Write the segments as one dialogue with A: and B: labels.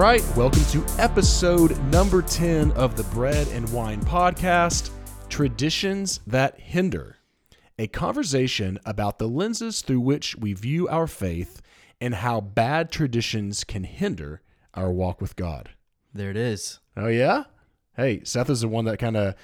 A: right, welcome to episode number 10 of the Bread and Wine podcast Traditions That Hinder. A conversation about the lenses through which we view our faith and how bad traditions can hinder our walk with God.
B: There it is.
A: Oh, yeah? Hey, Seth is the one that kind of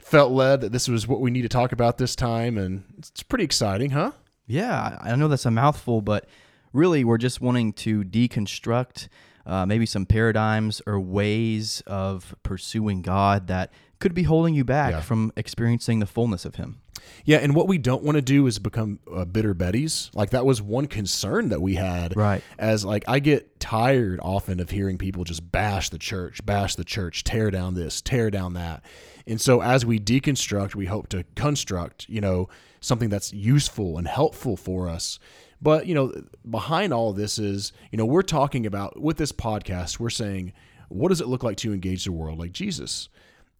A: felt led that this was what we need to talk about this time, and it's pretty exciting, huh?
B: Yeah, I I know that's a mouthful, but really, we're just wanting to deconstruct uh, maybe some paradigms or ways of pursuing God that could be holding you back
A: Yeah.
B: from experiencing the fullness of Him.
A: Yeah, and what we don't want to do is become uh, bitter Bettys. Like that was one concern that we had.
B: Right.
A: As like I get tired often of hearing people just bash the church, bash the church, tear down this, tear down that. And so as we deconstruct, we hope to construct, you know, something that's useful and helpful for us. But, you know, behind all of this is, you know, we're talking about with this podcast, we're saying, what does it look like to engage the world like Jesus?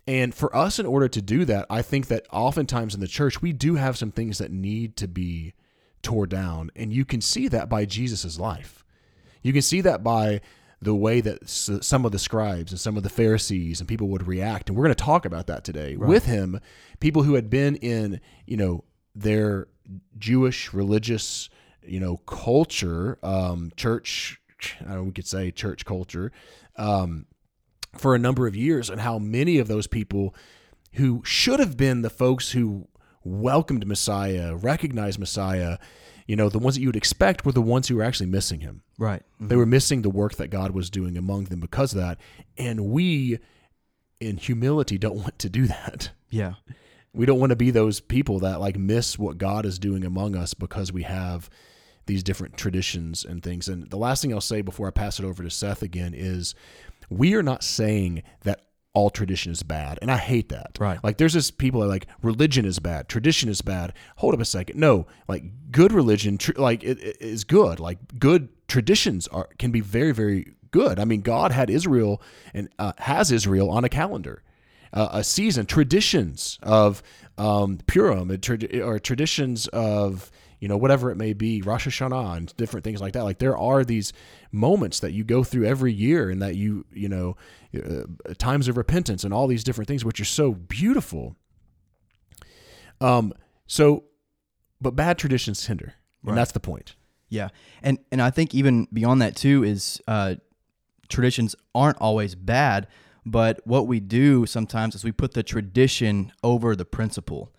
A: And for us, in order to do that, I think that oftentimes in the church, we do have some things that need to be tore down. And you can see that by Jesus' life. You can see that by the way that s- some of the scribes and some of the Pharisees and people would react. And we're going to talk about that today with him. People who had been in, you know, their Jewish religious, you know, culture, um, church, I don't know, we could say church culture, um, for a number of years, and how many of those people who should have been the folks who welcomed Messiah, recognized Messiah, you know, the ones that you would expect were the ones who were actually missing him.
B: Right.
A: They were missing the work that God was doing among them because of that. And we, in humility, don't want to do that.
B: Yeah.
A: We don't want to be those people that like miss what God is doing among us because we have these different traditions and things. And the last thing I'll say before I pass it over to Seth again is we are not saying that all tradition is bad. And I hate that.
B: Right.
A: Like there's this people that are like religion is bad, tradition is bad. Hold up a second. No, like good religion, tr- like it, it is good. Like good traditions are can be very, very good. I mean, God had Israel and uh, has Israel on a calendar uh, a season, traditions of um, Purim, or traditions of you know whatever it may be, Rosh Hashanah, and different things like that. Like there are these moments that you go through every year, and that you you know uh, times of repentance and all these different things, which are so beautiful. Um. So, but bad traditions hinder,
B: Right.
A: and that's the point.
B: Yeah. And and I think even beyond that too is uh, traditions aren't always bad, but what we do sometimes is we put the tradition over the principle.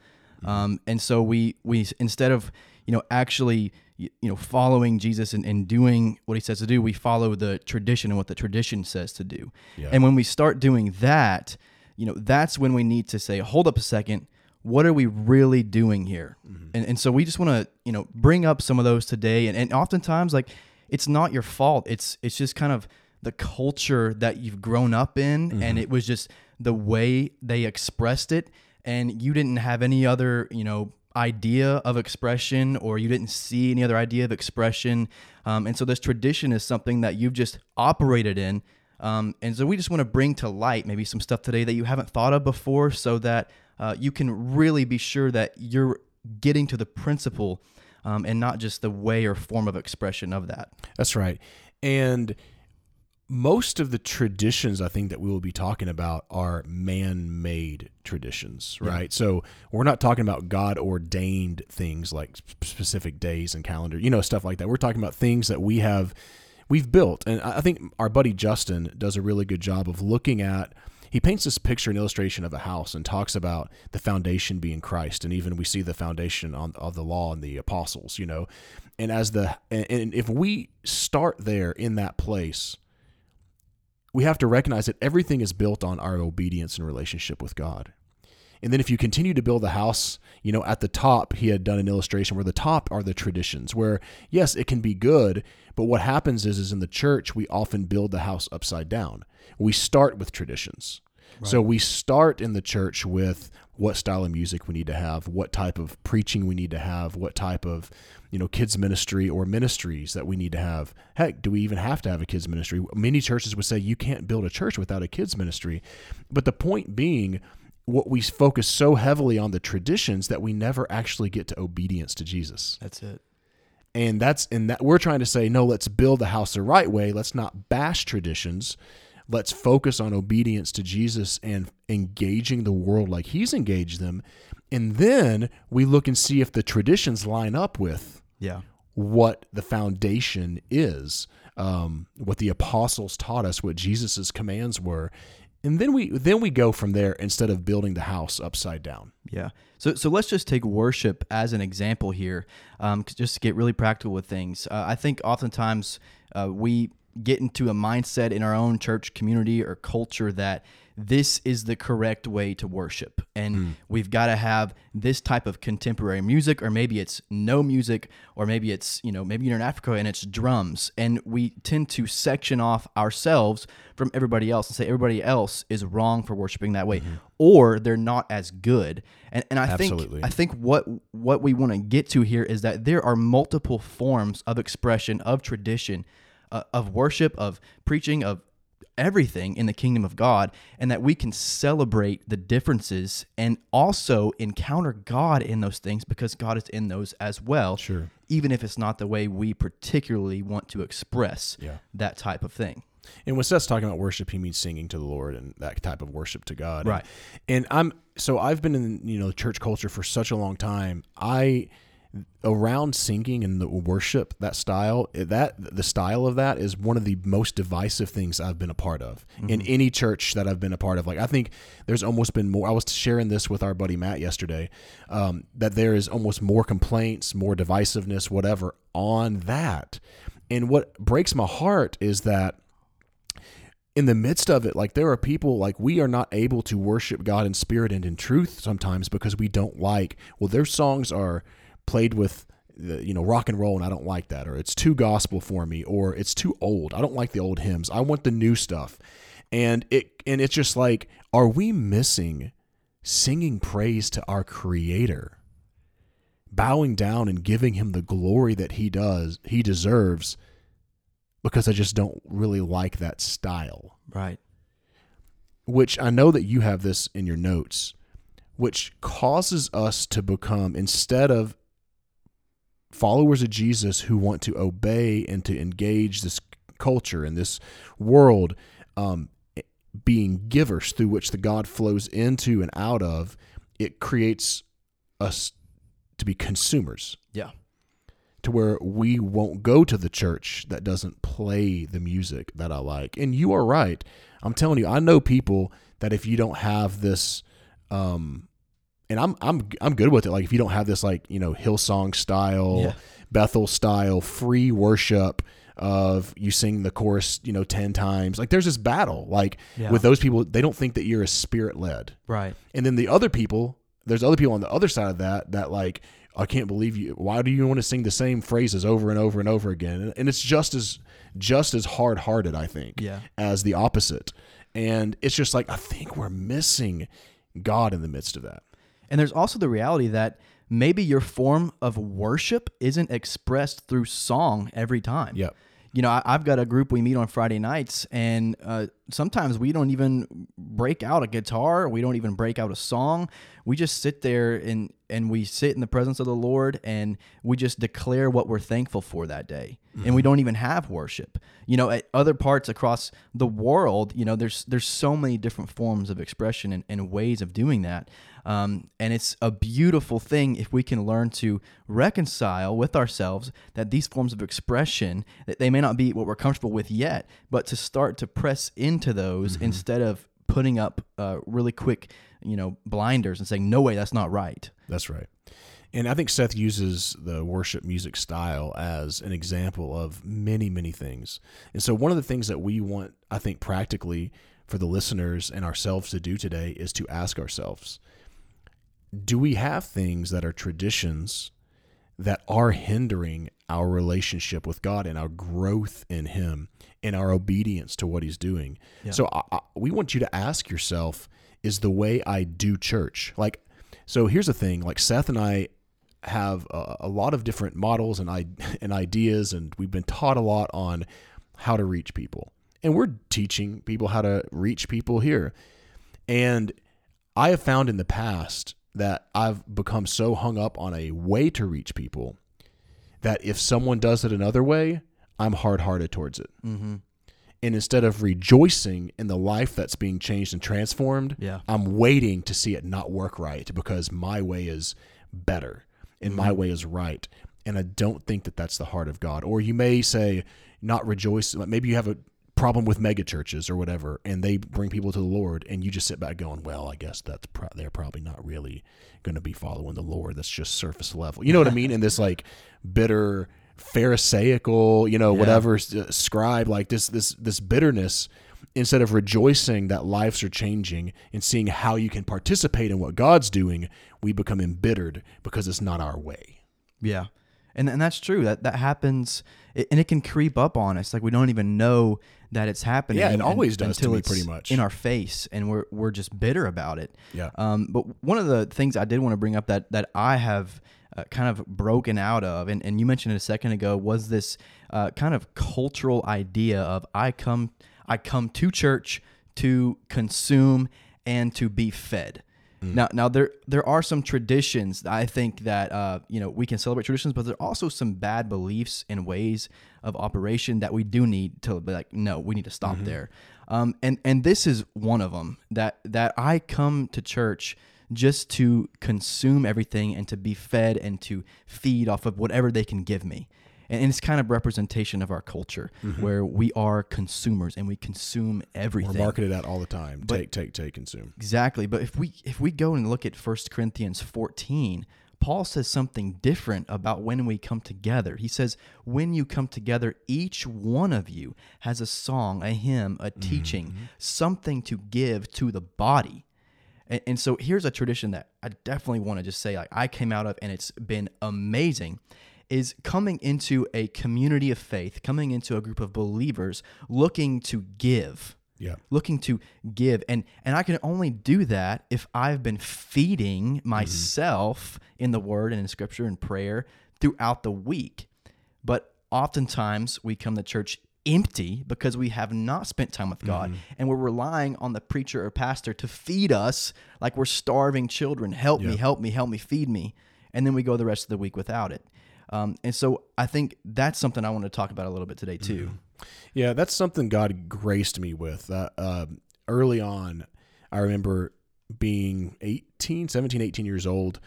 B: Um, and so we we instead of you know actually you know following Jesus and, and doing what he says to do, we follow the tradition and what the tradition says to do.
A: Yeah.
B: And when we start doing that, you know, that's when we need to say, hold up a second, what are we really doing here? Mm-hmm. And, and so we just want to, you know, bring up some of those today. And, and oftentimes, like, it's not your fault. It's it's just kind of the culture that you've grown up in, and mm-hmm. it was just the way they expressed it, and you didn't have any other, you know, idea of expression, or you didn't see any other idea of expression. Um, and so this tradition is something that you've just operated in. Um, and so we just want to bring to light maybe some stuff today that you haven't thought of before so that uh, you can really be sure that you're getting to the principle um, and not just the way or form of expression of that.
A: That's right. And most of the traditions I think that we will be talking about are man-made traditions, right? So we're not talking about God-ordained things like specific days and calendar, you know, stuff like that. We're talking about things that we have we've built. And I think our buddy Justin does a really good job of looking at he paints this picture and illustration of a house and talks about the foundation being Christ, and even we see the foundation on of the law and the apostles, you know. And as the and if we start there in that place, we have to recognize that everything is built on our obedience and relationship with God. And then if you continue to build the house, you know, at the top, he had done an illustration where the top are the traditions, where yes, it can be good, but what happens is, is in the church, we often build the house upside down. We start with traditions. So we start in the church with what style of music we need to have, what type of preaching we need to have, what type of, you know, kids ministry or ministries that we need to have. Heck, do we even have to have a kids ministry? Many churches would say you can't build a church without a kids ministry. But the point being, what we focus so heavily on the traditions that we never actually get to obedience to Jesus.
B: That's it.
A: and that's and that we're trying to say no let's build the house the right way let's not bash traditions let's focus on obedience to jesus and engaging the world like he's engaged them and then we look and see if the traditions line up with
B: Yeah.
A: what the foundation is um, what the apostles taught us what jesus's commands were and then we then we go from there instead of building the house upside down
B: Yeah. So so let's just take worship as an example here, um, just to get really practical with things. Uh, I think oftentimes uh, we get into a mindset in our own church community or culture that this is the correct way to worship, and we've got to have this type of contemporary music, or maybe it's no music, or maybe it's you know maybe you're in Africa and it's drums, and we tend to section off ourselves from everybody else and say everybody else is wrong for worshiping that way, or they're not as good. And and I
A: Absolutely.
B: think I think what what we want to get to here is that there are multiple forms of expression of tradition, uh, of worship, of preaching, of everything in the kingdom of God, and that we can celebrate the differences and also encounter God in those things because God is in those as well.
A: Sure.
B: Even if it's not the way we particularly want to express
A: Yeah.
B: that type of thing.
A: And when Seth's talking about worship, he means singing to the Lord and that type of worship to God.
B: Right.
A: And, and I'm so I've been in you know church culture for such a long time. I around singing and the worship that style that the style of that is one of the most divisive things I've been a part of in any church that I've been a part of. Like I think there's almost been more. I was sharing this with our buddy Matt yesterday um, that there is almost more complaints, more divisiveness, whatever on that. And what breaks my heart is that in the midst of it, like there are people like we are not able to worship God in spirit and in truth sometimes because we don't like, well, their songs are played with the, you know rock and roll and I don't like that or it's too gospel for me or it's too old. I don't like the old hymns. I want the new stuff. And it and it's just like are we missing singing praise to our creator? Bowing down and giving him the glory that he does, he deserves because I just don't really like that style.
B: Right.
A: Which I know that you have this in your notes, which causes us to become, instead of followers of Jesus who want to obey and to engage this culture and this world, um, being givers through which the God flows into and out of, it creates us to be consumers
B: Yeah.
A: to where we won't go to the church that doesn't play the music that I like. And you are right. I'm telling you, I know people that if you don't have this um and I'm I'm I'm good with it. Like if you don't have this like, you know, Hillsong style,
B: Yeah.
A: Bethel style free worship of you sing the chorus, you know, 10 times. Like there's this battle. Like
B: Yeah.
A: with those people, they don't think that you're a spirit led.
B: Right.
A: And then the other people, there's other people on the other side of that that like, I can't believe you. Why do you want to sing the same phrases over and over and over again? And it's just as just as hard hearted, I think,
B: Yeah.
A: as the opposite. And it's just like I think we're missing God in the midst of that.
B: And there's also the reality that maybe your form of worship isn't expressed through song every time.
A: Yep.
B: You know, I, I've got a group we meet on Friday nights, and uh, sometimes we don't even break out a guitar. We don't even break out a song. We just sit there and and we sit in the presence of the Lord, and we just declare what we're thankful for that day. And we don't even have worship. You know, at other parts across the world, you know, there's there's so many different forms of expression and, and ways of doing that. Um, and it's a beautiful thing if we can learn to reconcile with ourselves that these forms of expression that they may not be what we're comfortable with yet, but to start to press into those instead of putting up uh, really quick, you know, blinders and saying, "No way, that's not right."
A: That's right. And I think Seth uses the worship music style as an example of many, many things. And so, one of the things that we want, I think, practically for the listeners and ourselves to do today is to ask ourselves do we have things that are traditions that are hindering our relationship with God and our growth in Him and our obedience to what He's doing? So, I, I, we want you to ask yourself is the way I do church like, so here's the thing like Seth and I have a, a lot of different models and I and ideas and we've been taught a lot on how to reach people. And we're teaching people how to reach people here. And I have found in the past that I've become so hung up on a way to reach people that if someone does it another way, I'm hard hearted towards it.
B: Mm-hmm.
A: And instead of rejoicing in the life that's being changed and transformed,
B: Yeah.
A: I'm waiting to see it not work right because my way is better and my way is right. And I don't think that that's the heart of God. Or you may say, not rejoice. Maybe you have a problem with mega churches or whatever, and they bring people to the Lord, and you just sit back going, well, I guess that's pro- they're probably not really going to be following the Lord. That's just surface level. You know what I mean? And this like bitter pharisaical you know
B: Yeah.
A: whatever uh, scribe like this this this bitterness instead of rejoicing that lives are changing and seeing how you can participate in what god's doing we become embittered because it's not our way
B: Yeah. And and that's true. That that happens and it can creep up on us like we don't even know that it's happening.
A: Yeah, it always does to
B: until
A: me
B: it's
A: pretty much.
B: in our face and we're we're just bitter about it.
A: Yeah.
B: Um but one of the things I did want to bring up that that I have uh, kind of broken out of and, and you mentioned it a second ago was this uh, kind of cultural idea of I come I come to church to consume and to be fed. Now, now there there are some traditions. that I think that uh, you know we can celebrate traditions, but there are also some bad beliefs and ways of operation that we do need to be like, no, we need to stop there. Um, and and this is one of them that that I come to church just to consume everything and to be fed and to feed off of whatever they can give me. And, it's kind of representation of our culture mm-hmm. where we are consumers and we consume
A: we're
B: everything.
A: marketed at all the time take take take consume
B: Exactly. But if we if we go and look at 1 Corinthians 14, Paul says something different about when we come together. He says, when you come together, each one of you has a song, a hymn, a mm-hmm. teaching, something to give to the body. And, and so here's a tradition that I definitely want to just say, like I came out of, and it's been amazing. Is coming into a community of faith, coming into a group of believers looking to give
A: yeah
B: looking to give and and I can only do that if I've been feeding mm-hmm. myself in the word and in scripture and prayer throughout the week. But oftentimes we come to church empty because we have not spent time with God and we're relying on the preacher or pastor to feed us like we're starving children. Help me, help me, help me, feed me. And then we go the rest of the week without it. Um, and so I think that's something I want to talk about a little bit today too.
A: Yeah, that's something God graced me with. Uh, um early on, I remember being 18, 17, 18 years old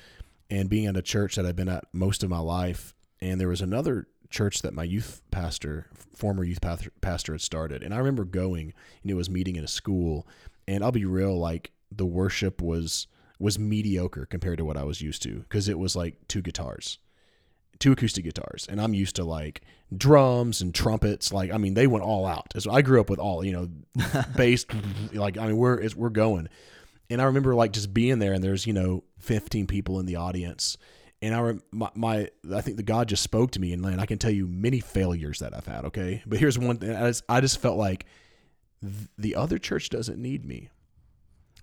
A: and being at a church that I've been at most of my life. And there was another church that my youth pastor, former youth pastor, had started. And I remember going and it was meeting in a school. And I'll be real, like the worship was was mediocre compared to what I was used to because it was like two guitars two acoustic guitars and i'm used to like drums and trumpets like i mean they went all out so i grew up with all you know bass like i mean we're it's, we're going and i remember like just being there and there's you know 15 people in the audience and i my, my i think the god just spoke to me and i can tell you many failures that i've had okay? But here's one thing i just, I just felt like th- the other church doesn't need me.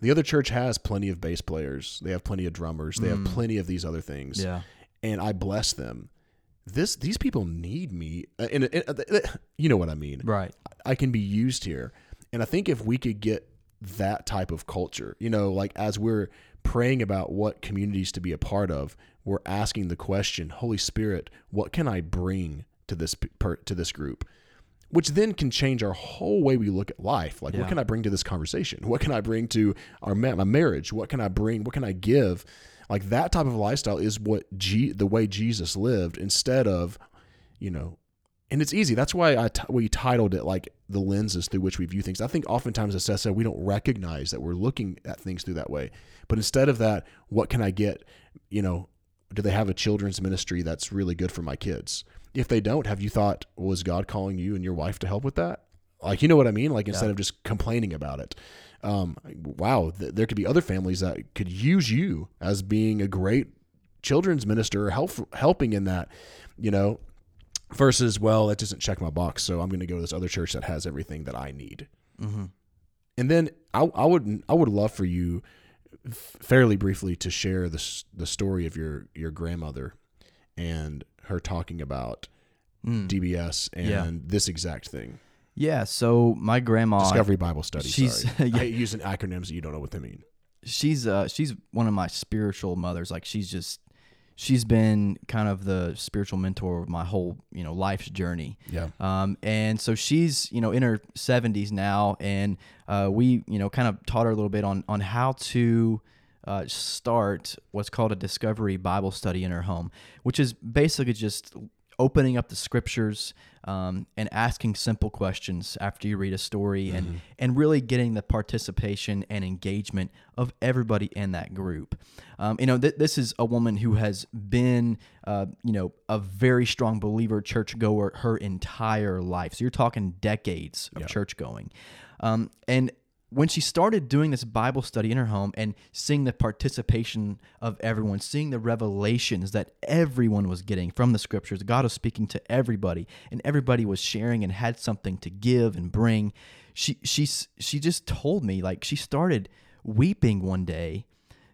A: The other church has plenty of bass players. They have plenty of drummers. They have plenty of these other things.
B: Yeah.
A: and I bless them. This these people need me, uh, and, and, uh, you know what I mean.
B: Right.
A: I can be used here, and I think if we could get that type of culture, you know, like as we're praying about what communities to be a part of, we're asking the question, Holy Spirit, what can I bring to this per, to this group? Which then can change our whole way we look at life. Like,
B: Yeah.
A: what can I bring to this conversation? What can I bring to our ma- my marriage? What can I bring? What can I give? Like that type of lifestyle is what G, the way Jesus lived instead of, you know, and it's easy. That's why I t- we titled it like the lenses through which we view things. I think oftentimes as Seth said, we don't recognize that we're looking at things through that way. But instead of that, what can I get? You know, do they have a children's ministry that's really good for my kids? If they don't, have you thought was God calling you and your wife to help with that? Like you know what I mean? Like instead of just complaining about it. Um, wow, th- there could be other families that could use you as being a great children's minister or help helping in that. You know, versus well that doesn't check my box so i'm going to go to this other church that has everything that i need
B: Mm-hmm.
A: and then I, I would i would love for you fairly briefly to share the, the story of your your grandmother and her talking about
B: Mm.
A: dbs and
B: Yeah.
A: this exact thing
B: Yeah, so my grandma
A: discovery bible study
B: she's-
A: sorry
B: yeah.
A: i hate using acronyms that you don't know what they mean
B: she's uh she's one of my spiritual mothers. Like she's just she's been kind of the spiritual mentor of my whole you know life's journey.
A: Yeah.
B: Um, and so she's you know in her 70s now, and uh, we you know kind of taught her a little bit on on how to uh, start what's called a discovery Bible study in her home, which is basically just opening up the scriptures um, and asking simple questions after you read a story and and really getting the participation and engagement of everybody in that group. Um, you know th- this is a woman who has been uh, you know a very strong believer church goer her entire life. So you're talking decades of church going. Um, and when she started doing this Bible study in her home and seeing the participation of everyone, seeing the revelations that everyone was getting from the scriptures, God was speaking to everybody, and everybody was sharing and had something to give and bring. She she she just told me like she started weeping one day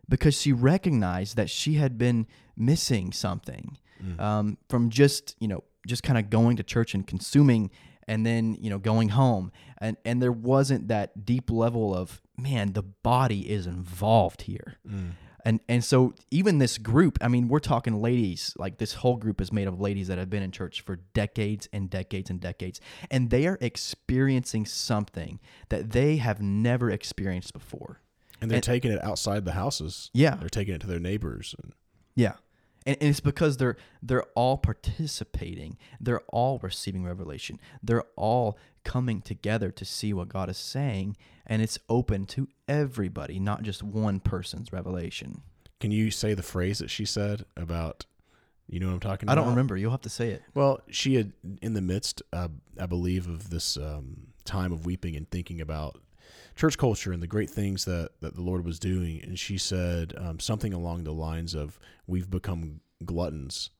B: because she recognized that she had been missing something um, from just you know just kind of going to church and consuming and then you know going home and and there wasn't that deep level of man the body is involved here mm. and and so even this group i mean we're talking ladies like this whole group is made of ladies that have been in church for decades and decades and decades and they are experiencing something that they have never experienced before
A: And they're taking it outside the houses.
B: Yeah.
A: They're taking it to their neighbors. And
B: Yeah. And, and it's because they're they're all participating. They're all receiving revelation. They're all coming together to see what God is saying, and it's open to everybody, not just one person's revelation.
A: can you say the phrase that she said about, you know what I'm talking about?
B: I don't remember. You'll have to say it.
A: Well, she had in the midst, uh, I believe, of this um, time of weeping and thinking about church culture and the great things that, that the Lord was doing, and she said um, something along the lines of, "We've become gluttons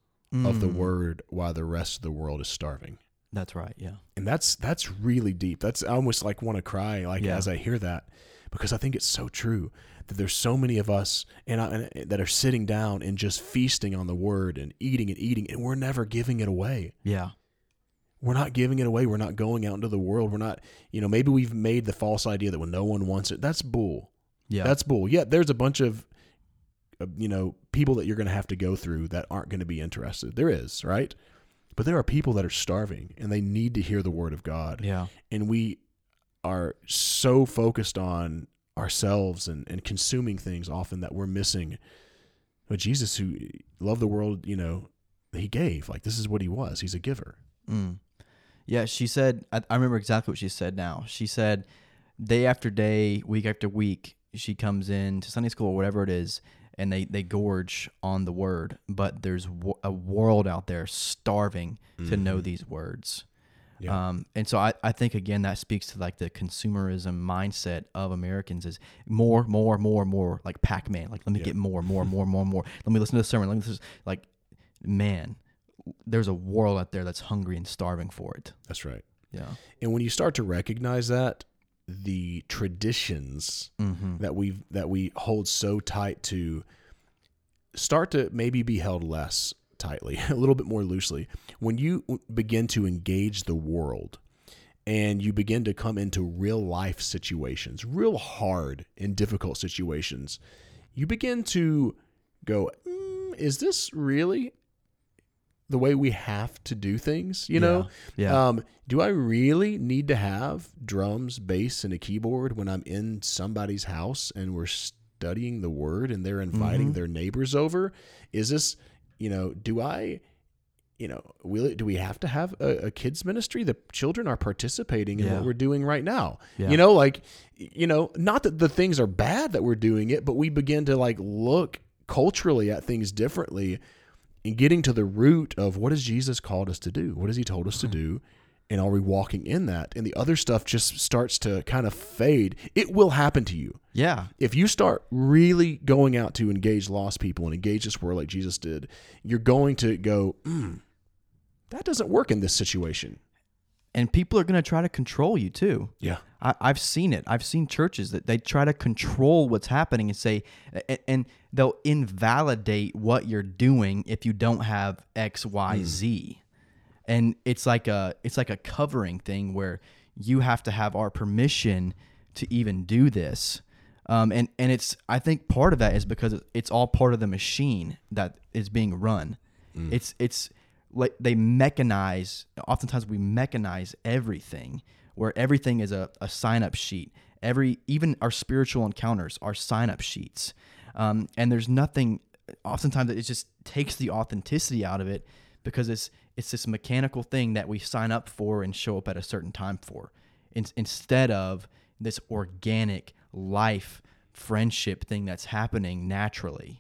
A: of the
B: Mm.
A: word, while the rest of the world is starving."
B: That's right. Yeah.
A: And that's that's really deep. That's I almost like want to cry like
B: Yeah.
A: as I hear that because I think it's so true that there's so many of us and, I, and that are sitting down and just feasting on the word and eating and eating, and we're never giving it away
B: Yeah.
A: We're not giving it away. We're not going out into the world. We're not, you know, maybe we've made the false idea that when no one wants it, that's bull.
B: Yeah.
A: That's bull. Yeah, there's a bunch of, uh, you know, people that you're going to have to go through that aren't going to be interested. There is, right? But there are people that are starving and they need to hear the word of God.
B: yeah.
A: And we are so focused on ourselves and, and consuming things often that we're missing what Jesus, who loved the world, you know, he gave. Like, this is what he was. He's a giver.
B: Mm. Yeah, she said, I, I remember exactly what she said now. She said, day after day, week after week, she comes in to Sunday school or whatever it is, and they, they gorge on the word, but there's w- a world out there starving to know these words.
A: Yeah.
B: Um, and so I, I think again that speaks to like the consumerism mindset of Americans is more, more, more, more like Pac-Man. Like let me
A: Yeah.
B: get more, more, more, more, more. Let me listen to the sermon. Let me listen. Like, man, there's a world out there that's hungry and starving for it.
A: That's right.
B: Yeah.
A: And when you start to recognize that, the traditions
B: Mm-hmm.
A: that we that we hold so tight to start to maybe be held less tightly, a little bit more loosely. When you begin to engage the world and you begin to come into real life situations, real hard and difficult situations, you begin to go, mm, is this really the way we have to do things? You know,
B: Yeah.
A: um, do I really need to have drums, bass, and a keyboard when I'm in somebody's house and we're studying the word and they're inviting
B: Mhm.
A: their neighbors over? Is this, you know, do I, you know, will do we have to have a, a kids ministry? The children are participating in
B: Yeah.
A: what we're doing right now.
B: Yeah.
A: You know, like, you know, not that the things are bad that we're doing it, but we begin to like look culturally at things differently and getting to the root of what has Jesus called us to do? What has he told us to do? And are we walking in that? And the other stuff just starts to kind of fade. It will happen to you.
B: yeah.
A: If you start really going out to engage lost people and engage this world like Jesus did, you're going to go, mm, that doesn't work in this situation.
B: And people are going to try to control you too.
A: Yeah.
B: I, I've seen it. I've seen churches that they try to control what's happening and say, and, they'll invalidate what you're doing if you don't have X, Y, Z. And it's like a it's like a covering thing where you have to have our permission to even do this. Um, and and it's I think part of that is because it's all part of the machine that is being run. It's it's like they mechanize. Oftentimes we mechanize everything, where everything is a, a sign up sheet. Every even our spiritual encounters are sign up sheets, um, and there's nothing. Oftentimes it just takes the authenticity out of it because it's it's this mechanical thing that we sign up for and show up at a certain time for, in, instead of this organic life friendship thing that's happening naturally.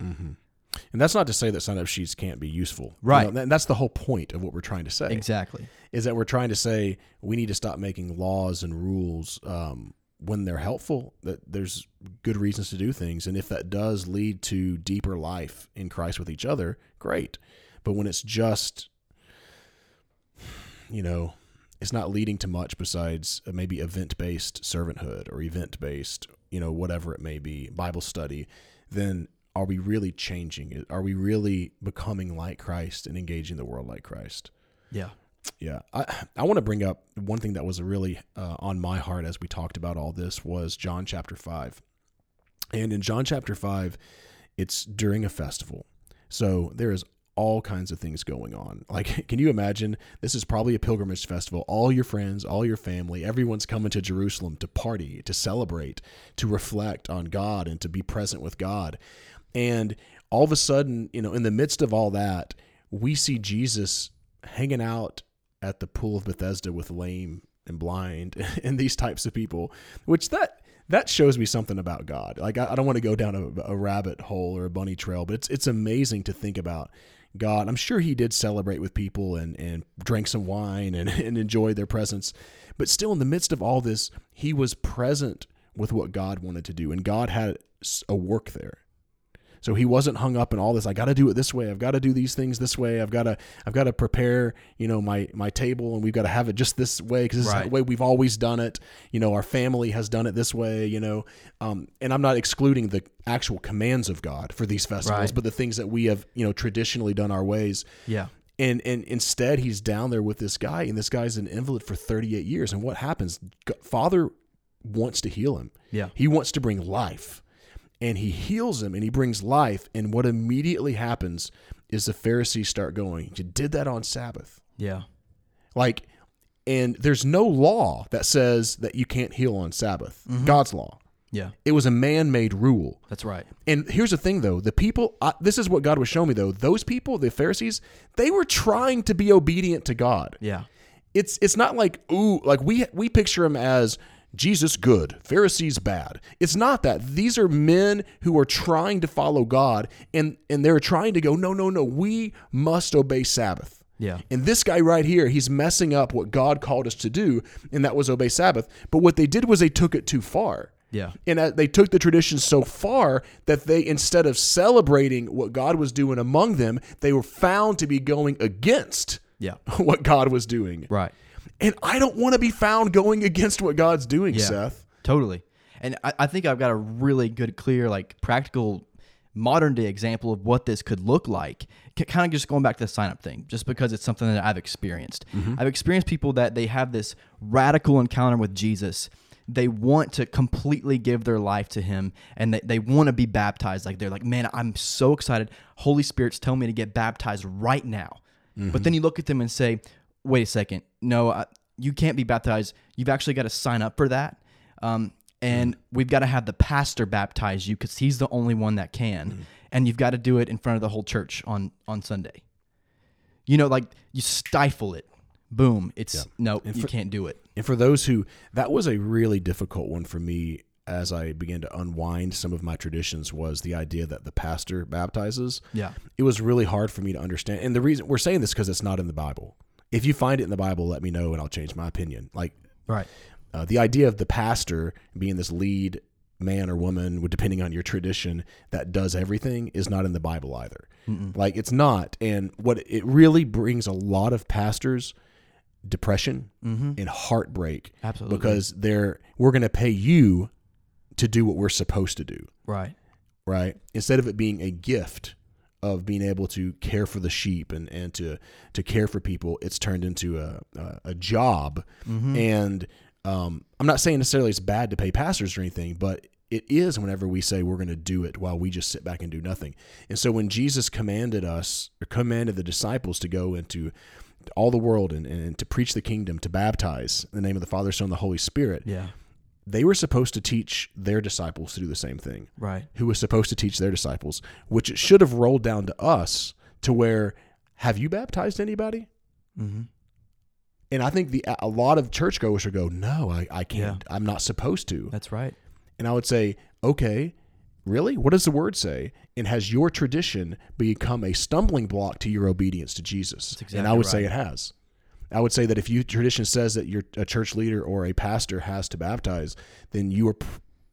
A: And that's not to say that sign up sheets can't be useful. You
B: Right.
A: know, and that's the whole point of what we're trying to say.
B: Exactly.
A: Is that we're trying to say we need to stop making laws and rules um, when they're helpful, that there's good reasons to do things. And if that does lead to deeper life in Christ with each other, great. But when it's just, you know, it's not leading to much besides uh, maybe event based servanthood or event based, you know, whatever it may be, Bible study, then are we really changing? Are we really becoming like Christ and engaging the world like Christ?
B: Yeah.
A: Yeah, I I want to bring up one thing that was really uh, on my heart as we talked about all this was John chapter five, and in John chapter five, it's during a festival, so there is all kinds of things going on. Like, can you imagine? This is probably a pilgrimage festival. All your friends, all your family, everyone's coming to Jerusalem to party, to celebrate, to reflect on God, and to be present with God. And all of a sudden, you know, in the midst of all that, we see Jesus hanging out at the pool of Bethesda with lame and blind and these types of people, which that that shows me something about God. Like I, I don't want to go down a, a rabbit hole or a bunny trail, but it's it's amazing to think about God. I'm sure he did celebrate with people and and drank some wine and and enjoyed their presence, but still in the midst of all this, he was present with what God wanted to do, and God had a work there. So he wasn't hung up in all this. I got to do it this way. I've got to do these things this way. I've got to I've got to prepare, you know, my my table, and we've got to have it just this way because this is the way we've always done it. You know, our family has done it this way. You know, um, and I'm not excluding the actual commands of God for these festivals,
B: Right.
A: but the things that we have, you know, traditionally done our ways.
B: Yeah.
A: And and instead, he's down there with this guy, and this guy's an invalid for 38 years. And what happens? Father wants to heal him.
B: Yeah.
A: He wants to bring life. And he heals him and he brings life. And what immediately happens is the Pharisees start going, You did that on Sabbath.
B: Yeah.
A: Like, and there's no law that says that you can't heal on Sabbath. Mm-hmm. God's law.
B: Yeah.
A: It was a man made rule.
B: That's right.
A: And here's the thing, though: the people. I, this is what God was showing me, though. Those people, the Pharisees, they were trying to be obedient to God.
B: Yeah.
A: It's it's not like ooh, like we we picture him as Jesus good, Pharisees bad. It's not that. These are men who are trying to follow God, and and they're trying to go, no, no, no. We must obey Sabbath.
B: Yeah.
A: And this guy right here, he's messing up what God called us to do, and that was obey Sabbath. But what they did was they took it too far.
B: Yeah.
A: And they took the tradition so far that they, instead of celebrating what God was doing among them, they were found to be going against
B: Yeah.
A: what God was doing.
B: Right.
A: And I don't want to be found going against what God's doing,
B: Yeah.
A: Seth.
B: Totally. And I, I think I've got a really good, clear, like practical modern day example of what this could look like. Kind of just going back to the sign up thing, just because it's something that I've experienced. Mm-hmm. I've experienced people that they have this radical encounter with Jesus. They want to completely give their life to him and they, they want to be baptized. Like they're like, man, I'm so excited. Holy Spirit's telling me to get baptized right now. But mm-hmm. then you look at them and say, wait a second, no, I, you can't be baptized. You've actually got to sign up for that. Um, and we've got to have the pastor baptize you because he's the only one that can. And you've got to do it in front of the whole church on, on Sunday. You know, like you stifle it. Boom. It's no, you can't do it.
A: And for those who, that was a really difficult one for me as I began to unwind some of my traditions was the idea that the pastor baptizes.
B: Yeah.
A: It was really hard for me to understand. And the reason we're saying this because it's not in the Bible. If you find it in the Bible, let me know and I'll change my opinion. Like
B: Right.
A: uh, the idea of the pastor being this lead man or woman, depending on your tradition, that does everything is not in the Bible either. Like it's not. And what it really brings a lot of pastors depression and heartbreak
B: Absolutely.
A: because they're we're going to pay you to do what we're supposed to do
B: Right.
A: right? Instead of it being a gift of being able to care for the sheep and, and to to care for people, it's turned into a a, a job. And um, I'm not saying necessarily it's bad to pay pastors or anything, but it is whenever we say we're going to do it while we just sit back and do nothing. And so when Jesus commanded us or commanded the disciples to go into all the world and, and to preach the kingdom, to baptize in the name of the Father, Son, and the Holy Spirit,
B: Yeah.
A: They were supposed to teach their disciples to do the same thing.
B: Right.
A: Who was supposed to teach their disciples, which it should have rolled down to us to where, have you baptized anybody?
B: Mm-hmm.
A: And I think the a lot of churchgoers would go, no, I, I can't. I'm not supposed to.
B: That's right.
A: And I would say, okay, really? What does the word say? And has your tradition become a stumbling block to your obedience to Jesus?
B: That's
A: and I
B: exactly
A: would say it has. I would say that if you tradition says that your a church leader or a pastor has to baptize, then you are p-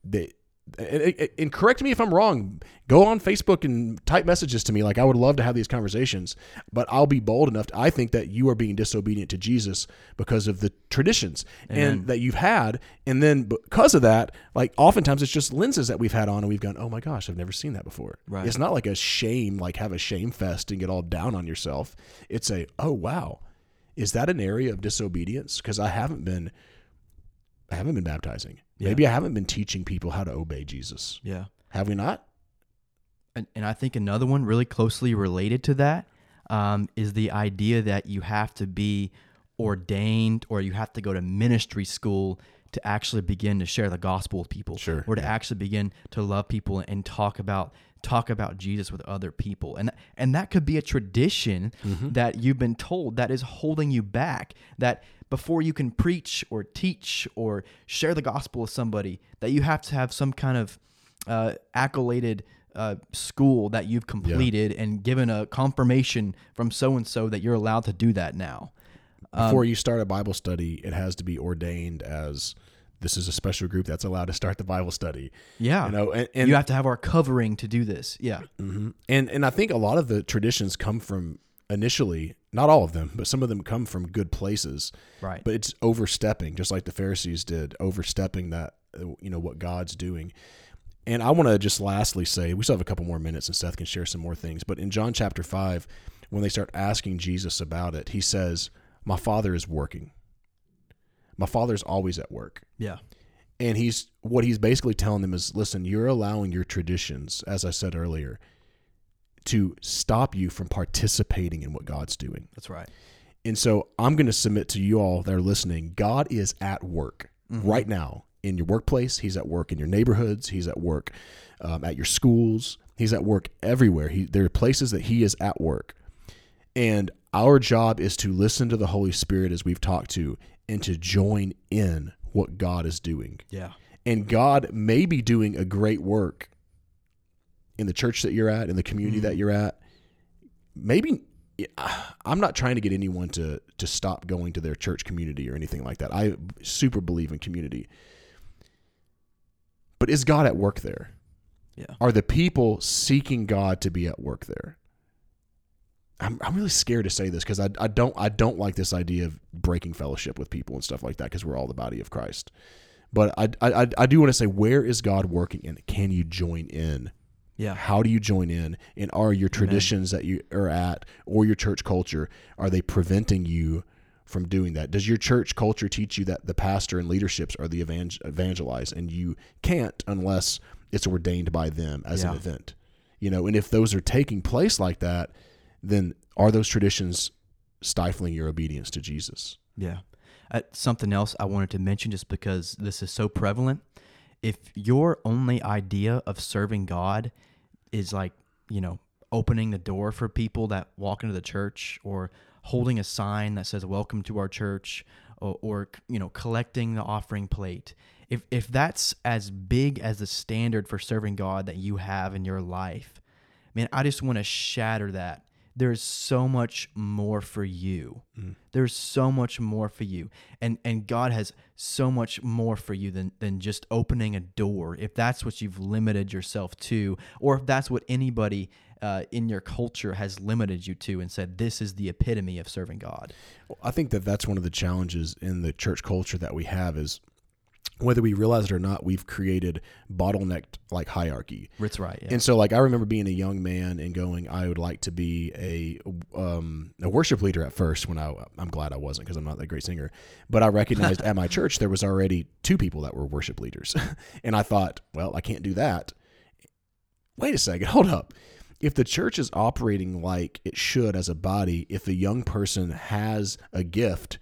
A: they, and, and- and correct me if I'm wrong. Go on Facebook and type messages to me. Like I would love to have these conversations, but I'll be bold enough. To, I think that you are being disobedient to Jesus because of the traditions
B: Amen.
A: and that you've had, and then because of that, like oftentimes it's just lenses that we've had on, and we've gone, "Oh my gosh, I've never seen that before."
B: Right.
A: It's not like a shame, like have a shame fest and get all down on yourself. It's a, "Oh wow, is that an area of disobedience?" Because I haven't been, I haven't been baptizing.
B: Yeah.
A: Maybe I haven't been teaching people how to obey Jesus.
B: Yeah.
A: Have we not?
B: And, and I think another one really closely related to that um, is the idea that you have to be ordained or you have to go to ministry school to actually begin to share the gospel with people
A: Sure,
B: or to
A: yeah.
B: actually begin to love people and talk about talk about Jesus with other people and and that could be a tradition
A: Mm-hmm.
B: that you've been told that is holding you back that before you can preach or teach or share the gospel with somebody that you have to have some kind of uh, accoladed uh, school that you've completed and given a confirmation from so and so that you're allowed to do that now.
A: Before you start a Bible study, it has to be ordained as this is a special group that's allowed to start the Bible study.
B: Yeah.
A: You know, and, and
B: you have to have our covering to do this. Yeah.
A: Mhm. And and I think a lot of the traditions come from initially, not all of them, but some of them come from good places.
B: Right.
A: But it's overstepping, just like the Pharisees did, overstepping that you know what God's doing. And I want to just lastly say we still have a couple more minutes, and Seth can share some more things. But in John chapter five, when they start asking Jesus about it, he says, "My Father is working. My Father's always at work."
B: Yeah.
A: and he's what he's basically telling them is listen you're allowing your traditions as i said earlier to stop you from participating in what god's doing.
B: That's right.
A: and so i'm going to submit to you all that are listening god is at work right now in your workplace. He's at work in your neighborhoods. He's at work um, at your schools. He's at work everywhere. He, there are places that he is at work. And our job is to listen to the holy spirit as we've talked to and to join in what god is doing
B: Yeah.
A: and God may be doing a great work in the church that you're at, in the community mm-hmm. that you're at. Maybe I'm not trying to get anyone to to stop going to their church community or anything like that. I super believe in community. But is God at work there?
B: Yeah.
A: Are the people seeking God to be at work there? I'm, I'm really scared to say this because I, I don't I don't like this idea of breaking fellowship with people and stuff like that because we're all the body of Christ. But I, I, I do want to say, where is God working and can you join in?
B: Yeah.
A: How do you join in? And are your traditions that you are at or your church culture, are they preventing you from doing that? Does your church culture teach you that the pastor and leaderships are the evangel- evangelize and you can't unless it's ordained by them as an event? You know, and if those are taking place like that, then are those traditions stifling your obedience to Jesus?
B: Yeah. Uh, something else I wanted to mention just because this is so prevalent. If your only idea of serving God is like, you know, opening the door for people that walk into the church or holding a sign that says welcome to our church or, or you know, collecting the offering plate. If if that's as big as the standard for serving God that you have in your life, man, I just want to shatter that. There's so much more for you. There's so much more for you. And and God has so much more for you than than just opening a door. If that's what you've limited yourself to, or if that's what anybody uh, in your culture has limited you to and said this is the epitome of serving God.
A: Well, I think that that's one of the challenges in the church culture that we have is whether we realize it or not, we've created bottlenecked like hierarchy.
B: That's right. Yeah.
A: And so, like, I remember being a young man and going, I would like to be a um, a worship leader at first. When I, I'm glad I wasn't because I'm not that great singer. But I recognized at my church there was already two people that were worship leaders, and I thought, well, I can't do that. Wait a second, hold up. If the church is operating like it should as a body, if a young person has a gift,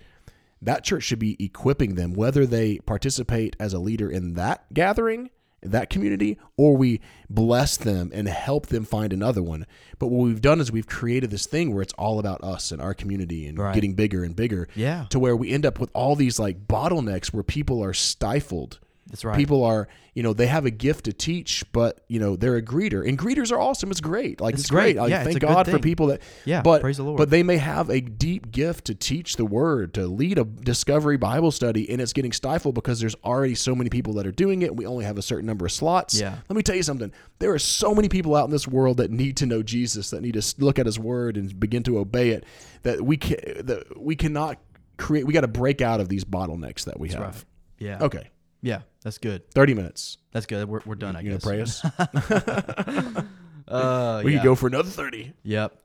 A: that church should be equipping them, whether they participate as a leader in that gathering, that community, or we bless them and help them find another one. But what we've done is we've created this thing where it's all about us and our community and
B: Right.
A: getting bigger and bigger.
B: Yeah.
A: To where we end up with all these like bottlenecks where people are stifled.
B: That's right.
A: People are, you know, they have a gift to teach, but you know they're a greeter, and greeters are awesome. It's great. Like
B: It's
A: it's, great.
B: great.
A: Like,
B: Yeah,
A: thank God for people that.
B: Yeah,
A: But
B: praise the Lord.
A: But they may have a deep gift to teach the word, to lead a discovery Bible study, and it's getting stifled because there's already so many people that are doing it. And we only have a certain number of slots.
B: Yeah.
A: Let me tell you something. There are so many people out in this world that need to know Jesus, that need to look at His word and begin to obey it. That we can, that we cannot create. We got to break out of these bottlenecks that we have.
B: right. Yeah.
A: Okay,
B: Yeah. That's good.
A: thirty minutes.
B: That's good. We're, we're done. I
A: You gonna
B: guess.
A: pray us?
B: Uh,
A: we
B: yeah.
A: could go for another thirty.
B: Yep.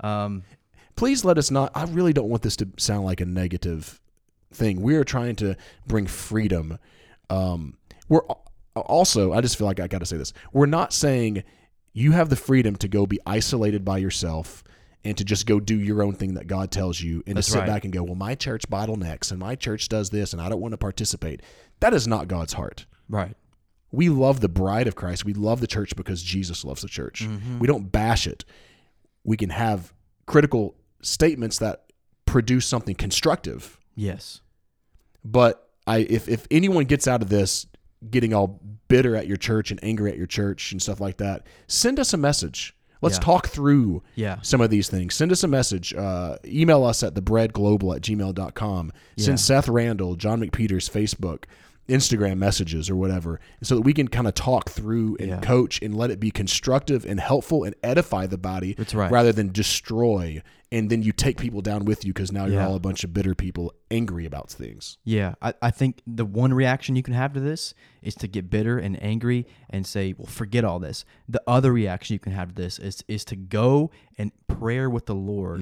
B: Um.
A: please let us not i really don't want this to sound like a negative thing we are trying to bring freedom um, we're also i just feel like i got to say this we're not saying you have the freedom to go be isolated by yourself and to just go do your own thing that god tells you and
B: That's
A: to sit
B: right.
A: back and go well my church bottlenecks and my church does this and i don't want to participate that is not god's heart
B: Right.
A: we love the bride of Christ. We love the church because Jesus loves the church.
B: Mm-hmm.
A: We don't bash it. We can have critical statements that produce something constructive.
B: Yes.
A: But I if if anyone gets out of this getting all bitter at your church and angry at your church and stuff like that, send us a message. Let's
B: Yeah.
A: talk through
B: Yeah.
A: some of these things. Send us a message. Uh, email us at thebreadglobal at gmail.com. Send
B: Yeah.
A: Seth Randall, John McPeters, Facebook, Instagram messages or whatever, so that we can kind of talk through and
B: Yeah.
A: coach and let it be constructive and helpful and edify the body
B: That's right.
A: rather than destroy. And then you take people down with you because now you're
B: Yeah.
A: all a bunch of bitter people angry about things.
B: Yeah, I, I think the one reaction you can have to this is to get bitter and angry and say, "Well, forget all this." The other reaction you can have to this is is to go and prayer with the Lord,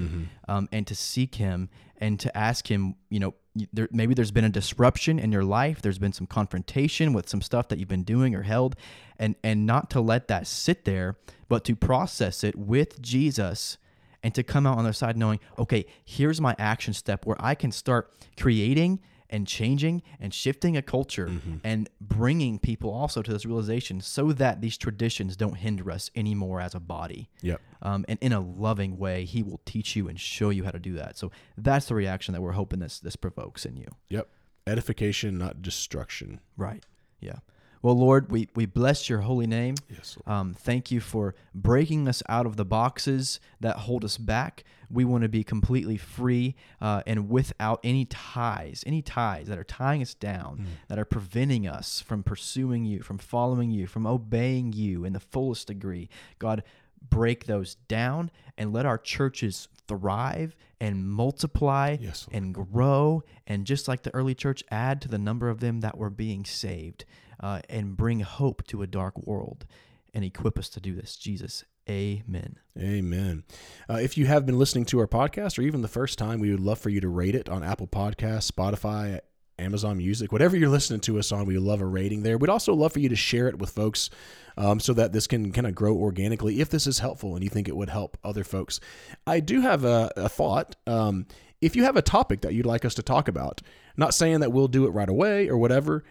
B: um, and to seek Him and to ask Him. You know, there, maybe there's been a disruption in your life. There's been some confrontation with some stuff that you've been doing or held, and and not to let that sit there, but to process it with Jesus and to come out on the other side knowing, okay, here's my action step where I can start creating and changing and shifting a culture and bringing people also to this realization so that these traditions don't hinder us anymore as a body.
A: Yep.
B: Um, and in a loving way, he will teach you and show you how to do that. So that's the reaction that we're hoping this this provokes in you.
A: Yep. Edification, not destruction.
B: Right. Yeah. Well, Lord, we, we bless your holy name.
A: Yes.
B: Um, thank you for breaking us out of the boxes that hold us back. We want to be completely free uh, and without any ties, any ties that are tying us down, that are preventing us from pursuing you, from following you, from obeying you in the fullest degree. God, break those down and let our churches thrive and multiply
A: Yes,
B: and grow and just like the early church add to the number of them that were being saved uh, and bring hope to a dark world and equip us to do this jesus amen
A: Amen. Uh, if you have been listening to our podcast or even the first time, we would love for you to rate it on Apple Podcasts, Spotify, Amazon Music, whatever you're listening to us on. We would love a rating there. We'd also love for you to share it with folks um, so that this can kind of grow organically if this is helpful and you think it would help other folks. I do have a, a thought. Um, if you have a topic that you'd like us to talk about, not saying that we'll do it right away or whatever,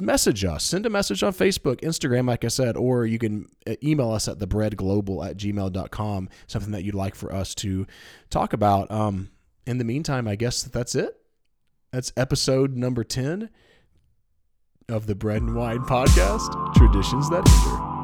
A: message us. Send a message on Facebook, Instagram, like I said, or you can uh, email us at thebreadglobal at gmail.com, something that you'd like for us to talk about. Um, in the meantime, I guess that that's it. That's episode number 10 of the Bread and Wine podcast Traditions That Hinder.